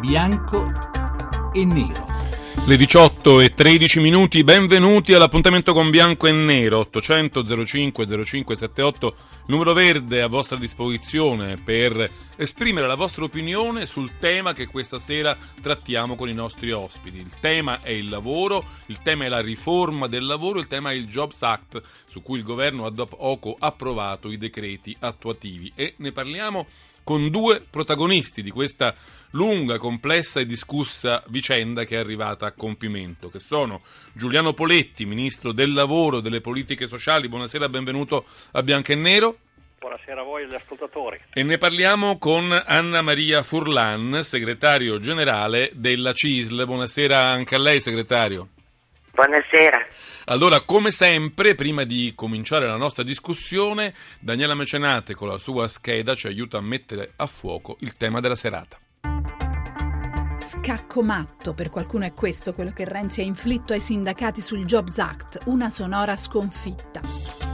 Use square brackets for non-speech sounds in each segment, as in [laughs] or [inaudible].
bianco e nero. Le 18 e 13 minuti, benvenuti all'appuntamento con Bianco e Nero, 800 05 0578, numero verde a vostra disposizione per esprimere la vostra opinione sul tema che questa sera trattiamo con i nostri ospiti. Il tema è il lavoro, il tema è la riforma del lavoro, il tema è il Jobs Act su cui il governo ha da poco approvato i decreti attuativi e ne parliamo con due protagonisti di questa lunga, complessa e discussa vicenda che è arrivata a compimento, che sono Giuliano Poletti, ministro del lavoro, delle politiche sociali. Buonasera, benvenuto a Bianco e Nero. Buonasera a voi e agli ascoltatori. E ne parliamo con Anna Maria Furlan, segretario generale della CISL. Buonasera anche a lei, segretario. Buonasera. Allora, come sempre, prima di cominciare la nostra discussione, Daniela Mecenate con la sua scheda ci aiuta a mettere a fuoco il tema della serata. Scacco matto, per qualcuno è questo quello che Renzi ha inflitto ai sindacati sul Jobs Act, una sonora sconfitta.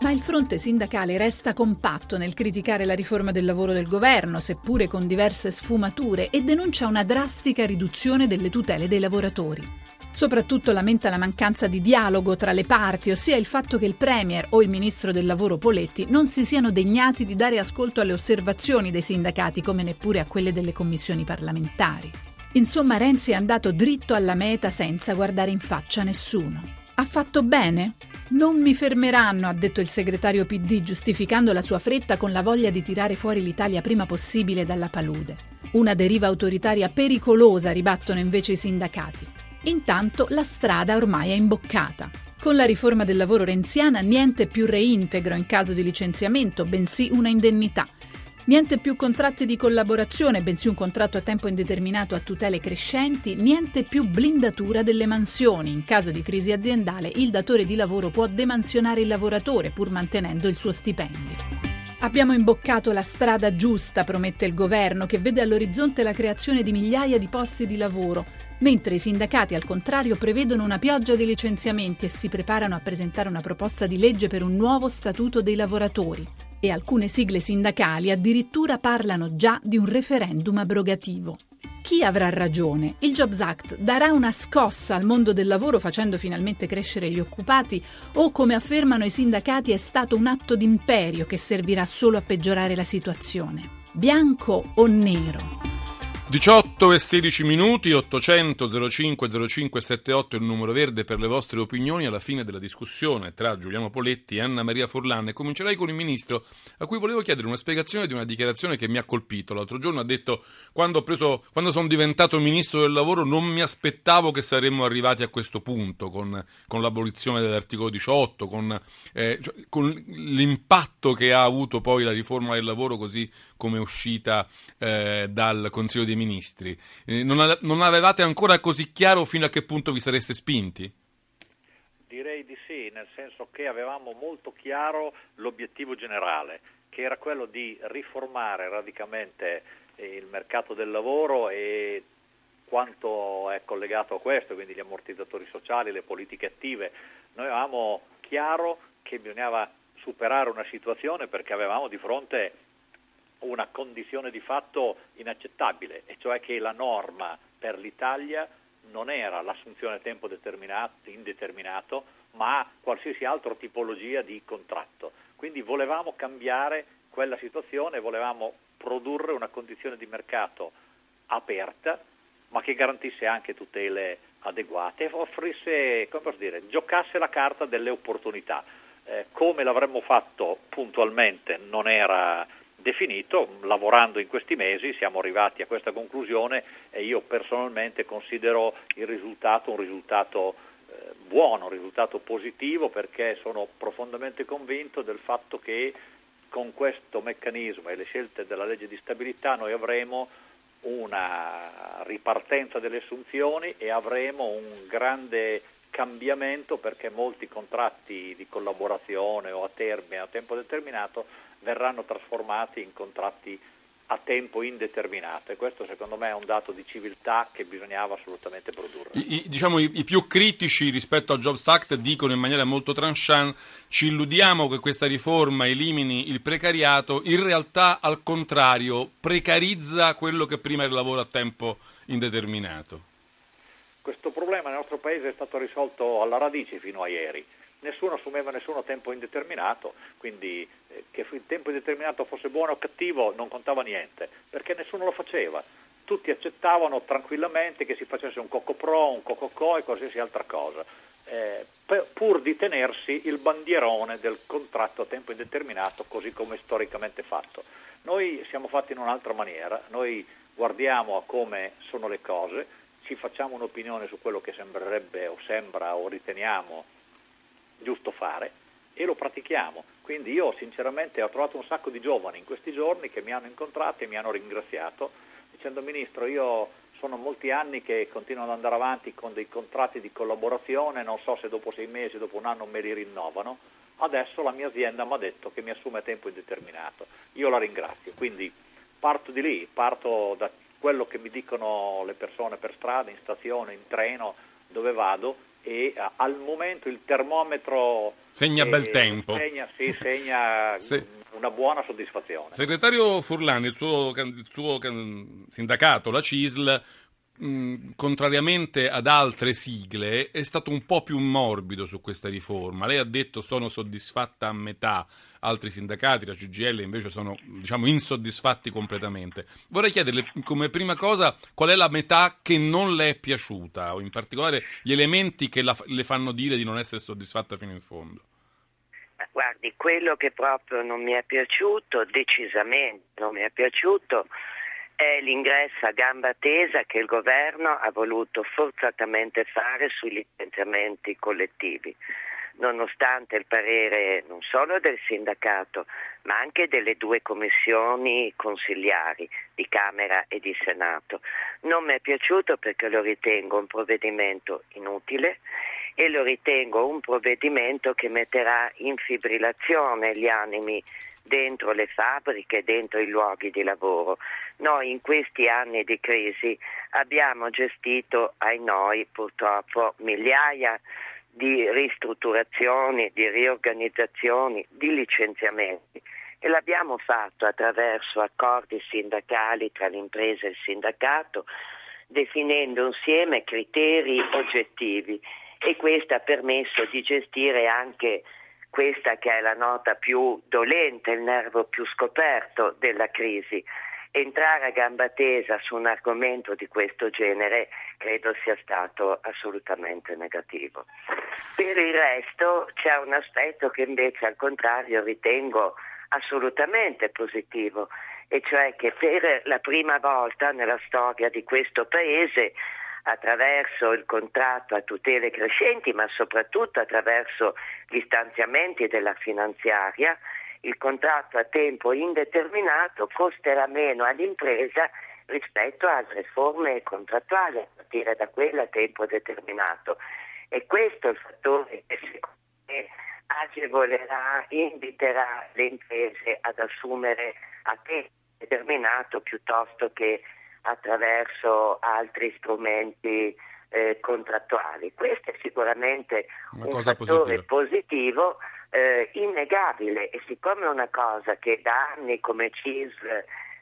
Ma il fronte sindacale resta compatto nel criticare la riforma del lavoro del governo, seppure con diverse sfumature, e denuncia una drastica riduzione delle tutele dei lavoratori. Soprattutto lamenta la mancanza di dialogo tra le parti, ossia il fatto che il Premier o il Ministro del Lavoro Poletti non si siano degnati di dare ascolto alle osservazioni dei sindacati come neppure a quelle delle commissioni parlamentari. Insomma, Renzi è andato dritto alla meta senza guardare in faccia nessuno. Ha fatto bene? Non mi fermeranno, ha detto il segretario PD, giustificando la sua fretta con la voglia di tirare fuori l'Italia prima possibile dalla palude. Una deriva autoritaria pericolosa, ribattono invece i sindacati. Intanto la strada ormai è imboccata. Con la riforma del lavoro renziana niente più reintegro in caso di licenziamento, bensì una indennità. Niente più contratti di collaborazione, bensì un contratto a tempo indeterminato a tutele crescenti, niente più blindatura delle mansioni. In caso di crisi aziendale, il datore di lavoro può demansionare il lavoratore pur mantenendo il suo stipendio. Abbiamo imboccato la strada giusta, promette il governo, che vede all'orizzonte la creazione di migliaia di posti di lavoro, mentre i sindacati al contrario prevedono una pioggia di licenziamenti e si preparano a presentare una proposta di legge per un nuovo statuto dei lavoratori e alcune sigle sindacali addirittura parlano già di un referendum abrogativo. Chi avrà ragione? Il Jobs Act darà una scossa al mondo del lavoro facendo finalmente crescere gli occupati o, come affermano i sindacati, è stato un atto d'imperio che servirà solo a peggiorare la situazione? Bianco o nero? 18 e 16 minuti, 800 05 05 78 il numero verde per le vostre opinioni alla fine della discussione tra Giuliano Poletti e Anna Maria Forlan comincerei con il ministro a cui volevo chiedere una spiegazione di una dichiarazione che mi ha colpito. L'altro giorno ha detto quando, preso, quando sono diventato ministro del lavoro non mi aspettavo che saremmo arrivati a questo punto con, con l'abolizione dell'articolo 18, con, eh, cioè, con, l'impatto che ha avuto poi la riforma del lavoro così come è uscita eh, dal Consiglio dei ministri. Eh, non, non, avevate ancora così chiaro fino a che punto vi sareste spinti? Direi di sì, nel senso che avevamo molto chiaro l'obiettivo generale, che era quello di riformare radicalmente eh, il mercato del lavoro e quanto è collegato a questo, quindi gli ammortizzatori sociali, le politiche attive. Noi avevamo chiaro che bisognava superare una situazione perché avevamo di fronte una condizione di fatto inaccettabile, e cioè che la norma per l'Italia non era l'assunzione a tempo determinato, indeterminato, ma qualsiasi altra tipologia di contratto. Quindi volevamo cambiare quella situazione, volevamo produrre una condizione di mercato aperta, ma che garantisse anche tutele adeguate offrisse, come posso dire, giocasse la carta delle opportunità. Eh, come l'avremmo fatto puntualmente non era definito, lavorando in questi mesi siamo arrivati a questa conclusione e io personalmente considero il risultato un risultato eh, buono, un risultato positivo perché sono profondamente convinto del fatto che con questo meccanismo e le scelte della legge di stabilità noi avremo una ripartenza delle assunzioni e avremo un grande cambiamento perché molti contratti di collaborazione o a termine a tempo determinato verranno trasformati in contratti a tempo indeterminato e questo secondo me è un dato di civiltà che bisognava assolutamente produrre. I, i, diciamo, i, i più critici rispetto al Jobs Act dicono in maniera molto tranchant ci illudiamo che questa riforma elimini il precariato, in realtà al contrario precarizza quello che prima era il lavoro a tempo indeterminato. Questo problema nel nostro paese è stato risolto alla radice fino a ieri nessuno assumeva nessuno a tempo indeterminato, quindi eh, che il tempo indeterminato fosse buono o cattivo non contava niente, perché nessuno lo faceva. Tutti accettavano tranquillamente che si facesse un coco pro, un coco co e qualsiasi altra cosa, eh, pur di tenersi il bandierone del contratto a tempo indeterminato, così come storicamente fatto. Noi siamo fatti in un'altra maniera, noi guardiamo a come sono le cose, ci facciamo un'opinione su quello che sembrerebbe o sembra o riteniamo giusto fare e lo pratichiamo. Quindi io sinceramente ho trovato un sacco di giovani in questi giorni che mi hanno incontrato e mi hanno ringraziato dicendo Ministro io sono molti anni che continuo ad andare avanti con dei contratti di collaborazione, non so se dopo sei mesi, dopo un anno me li rinnovano, adesso la mia azienda mi ha detto che mi assume a tempo indeterminato, io la ringrazio, quindi parto di lì, parto da quello che mi dicono le persone per strada, in stazione, in treno, dove vado e uh, al momento il termometro segna eh, bel tempo. segna, sì, [laughs] segna Se... una buona soddisfazione. Segretario Furlani il suo, il suo sindacato la CISL mh, contrariamente ad altre sigle, è stato un po' più morbido su questa riforma. Lei ha detto sono soddisfatta a metà, altri sindacati, la CGL invece sono diciamo, insoddisfatti completamente. Vorrei chiederle come prima cosa qual è la metà che non le è piaciuta, o in particolare gli elementi che la, le fanno dire di non essere soddisfatta fino in fondo. Guardi, quello che proprio non mi è piaciuto, decisamente non mi è piaciuto, è l'ingresso a gamba tesa che il governo ha voluto forzatamente fare sui licenziamenti collettivi, nonostante il parere non solo del sindacato, ma anche delle due commissioni consigliari di Camera e di Senato. Non mi è piaciuto perché lo ritengo un provvedimento inutile e lo ritengo un provvedimento che metterà in fibrillazione gli animi dentro le fabbriche, dentro i luoghi di lavoro. Noi in questi anni di crisi abbiamo gestito ai noi purtroppo migliaia di ristrutturazioni, di riorganizzazioni, di licenziamenti e l'abbiamo fatto attraverso accordi sindacali tra l'impresa e il sindacato, definendo insieme criteri oggettivi e questo ha permesso di gestire anche questa che è la nota più dolente, il nervo più scoperto della crisi. Entrare a gamba tesa su un argomento di questo genere credo sia stato assolutamente negativo. Per il resto c'è un aspetto che invece al contrario ritengo assolutamente positivo, e cioè che per la prima volta nella storia di questo Paese attraverso il contratto a tutele crescenti, ma soprattutto attraverso gli stanziamenti della finanziaria, il contratto a tempo indeterminato costerà meno all'impresa rispetto a altre forme contrattuali, a partire da quella a tempo determinato. E questo è il fattore che secondo me agevolerà, inviterà le imprese ad assumere a tempo determinato piuttosto che attraverso altri strumenti eh, contrattuali. Questo è sicuramente una un fattore positiva. positivo eh, innegabile e siccome è una cosa che da anni come CIS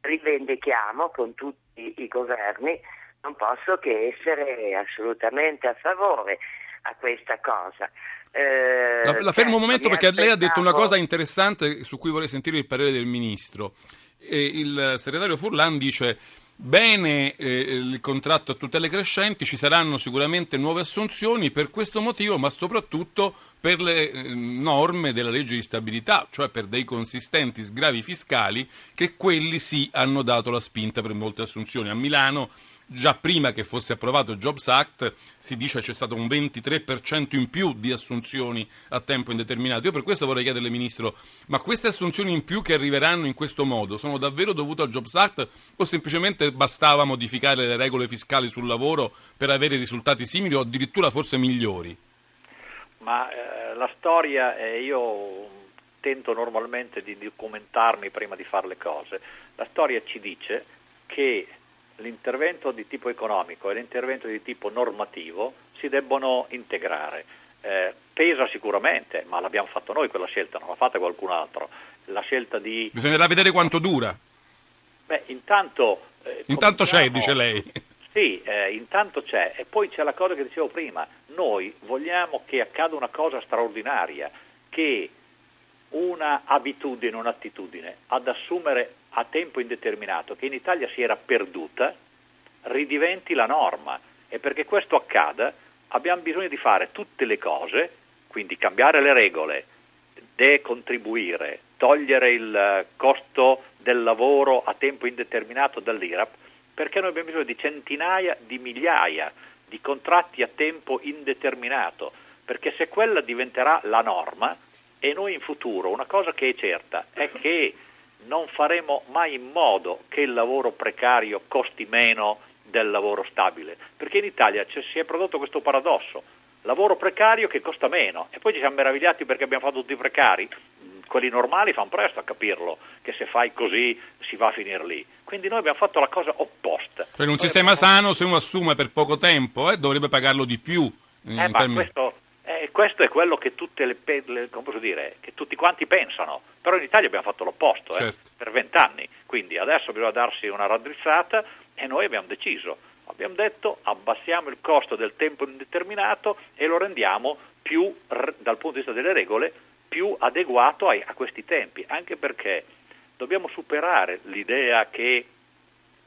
rivendichiamo con tutti i governi, non posso che essere assolutamente a favore a questa cosa. Eh, la, la fermo un momento perché aspettavo... lei ha detto una cosa interessante su cui vorrei sentire il parere del Ministro. E il segretario Furlan dice Bene eh, il contratto a tutele crescenti, ci saranno sicuramente nuove assunzioni per questo motivo, ma soprattutto per le eh, norme della legge di stabilità, cioè per dei consistenti sgravi fiscali che quelli sì hanno dato la spinta per molte assunzioni. A Milano già prima che fosse approvato il Jobs Act si dice c'è stato un 23% in più di assunzioni a tempo indeterminato. Io per questo vorrei chiederle, Ministro, ma queste assunzioni in più che arriveranno in questo modo sono davvero dovute al Jobs Act o semplicemente bastava modificare le regole fiscali sul lavoro per avere risultati simili o addirittura forse migliori? Ma eh, la storia, eh, io tento normalmente di documentarmi prima di fare le cose, la storia ci dice che l'intervento di tipo economico e l'intervento di tipo normativo si debbono integrare. Eh, pesa sicuramente, ma l'abbiamo fatto noi quella scelta, non l'ha fatta qualcun altro. La scelta di... Bisognerà vedere quanto dura. Beh, intanto... Eh, intanto c'è, dice lei. Sì, eh, intanto c'è. E poi c'è la cosa che dicevo prima. Noi vogliamo che accada una cosa straordinaria, che una abitudine, un'attitudine ad assumere a tempo indeterminato, che in Italia si era perduta, ridiventi la norma. E perché questo accada abbiamo bisogno di fare tutte le cose, quindi cambiare le regole, decontribuire, togliere il costo del lavoro a tempo indeterminato dall'IRAP, perché noi abbiamo bisogno di centinaia di migliaia di contratti a tempo indeterminato, perché se quella diventerà la norma e noi in futuro una cosa che è certa è che non faremo mai in modo che il lavoro precario costi meno del lavoro stabile, perché in Italia si è prodotto questo paradosso, lavoro precario che costa meno e poi ci siamo meravigliati perché abbiamo fatto tutti i precari, mm, quelli normali fanno presto a capirlo che se fai così si va a finire lì. Quindi noi abbiamo fatto la cosa opposta. Per un sistema abbiamo... sano se uno assume per poco tempo eh, dovrebbe pagarlo di più. Eh, ma questo, eh, questo, è quello che, le, le, dire, che, tutti quanti pensano, però in Italia abbiamo fatto l'opposto eh, certo. per vent'anni, quindi adesso bisogna darsi una raddrizzata e noi abbiamo deciso, abbiamo detto abbassiamo il costo del tempo indeterminato e lo rendiamo più, dal punto di vista delle regole, più adeguato ai, a questi tempi, anche perché dobbiamo superare l'idea che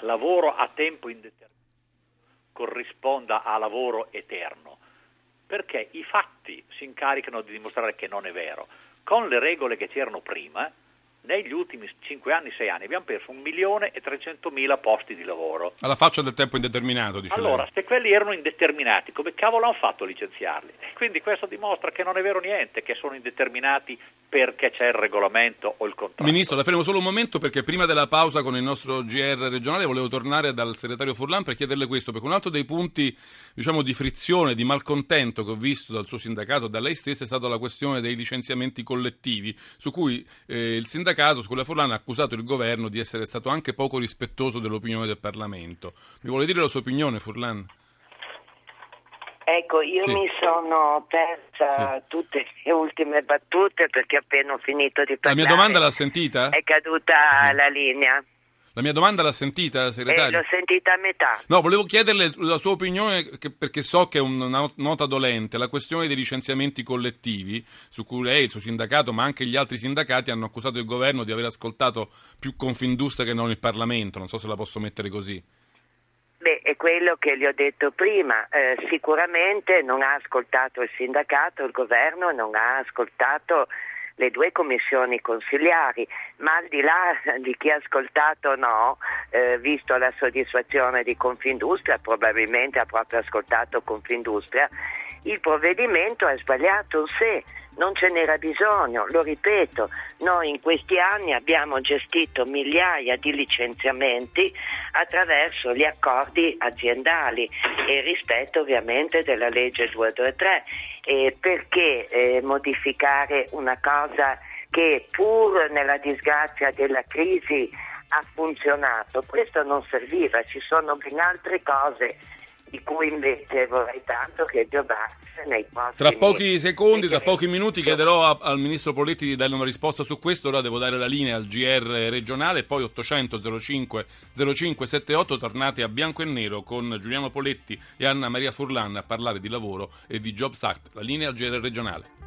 lavoro a tempo indeterminato corrisponda a lavoro eterno, perché i fatti si incaricano di dimostrare che non è vero. Con le regole che c'erano prima, negli ultimi 5 anni, 6 anni abbiamo perso 1 milione e 300 mila posti di lavoro. Alla faccia del tempo indeterminato, dice Allora, lei. se quelli erano indeterminati, come cavolo hanno fatto a licenziarli? Quindi questo dimostra che non è vero niente, che sono indeterminati perché c'è il regolamento o il contratto. Ministro, la fermo solo un momento perché prima della pausa con il nostro GR regionale volevo tornare dal segretario Furlan per chiederle questo, perché un altro dei punti diciamo, di frizione, di malcontento che ho visto dal suo sindacato e da lei stessa è stata la questione dei licenziamenti collettivi, su cui eh, il sindacato, su cui la Furlan ha accusato il governo di essere stato anche poco rispettoso dell'opinione del Parlamento. Mi vuole dire la sua opinione, Furlan? Ecco, io sì. mi sono persa sì. tutte le ultime battute perché appena ho finito di parlare. La mia domanda l'ha sentita? È caduta sì. la linea. La mia domanda l'ha sentita, segretario? Eh, l'ho sentita a metà. No, volevo chiederle la sua opinione, perché so che è una nota dolente, la questione dei licenziamenti collettivi, su cui lei, il suo sindacato, ma anche gli altri sindacati hanno accusato il governo di aver ascoltato più Confindustria che non il Parlamento. Non so se la posso mettere così. Beh, è quello che gli ho detto prima, eh, sicuramente non ha ascoltato il sindacato, il governo non ha ascoltato le due commissioni consigliari, ma al di là [laughs] di chi ha ascoltato no, eh, visto la soddisfazione di Confindustria, probabilmente ha proprio ascoltato Confindustria, il provvedimento è sbagliato se non ce n'era bisogno, lo ripeto, noi in questi anni abbiamo gestito migliaia di licenziamenti attraverso gli accordi aziendali e rispetto ovviamente della legge 223. Eh, perché eh, modificare una cosa che pur nella disgrazia della crisi ha funzionato? Questo non serviva, ci sono ben altre cose di cui invece vorrei tanto che giovasse nei prossimi Tra pochi secondi, tra pochi minuti chiederò a, al Ministro Poletti di dare una risposta su questo, ora devo dare la linea al GR regionale, poi 800 05 0578 tornate a bianco e nero con Giuliano Poletti e Anna Maria Furlan a parlare di lavoro e di Jobs Act, la linea al GR regionale.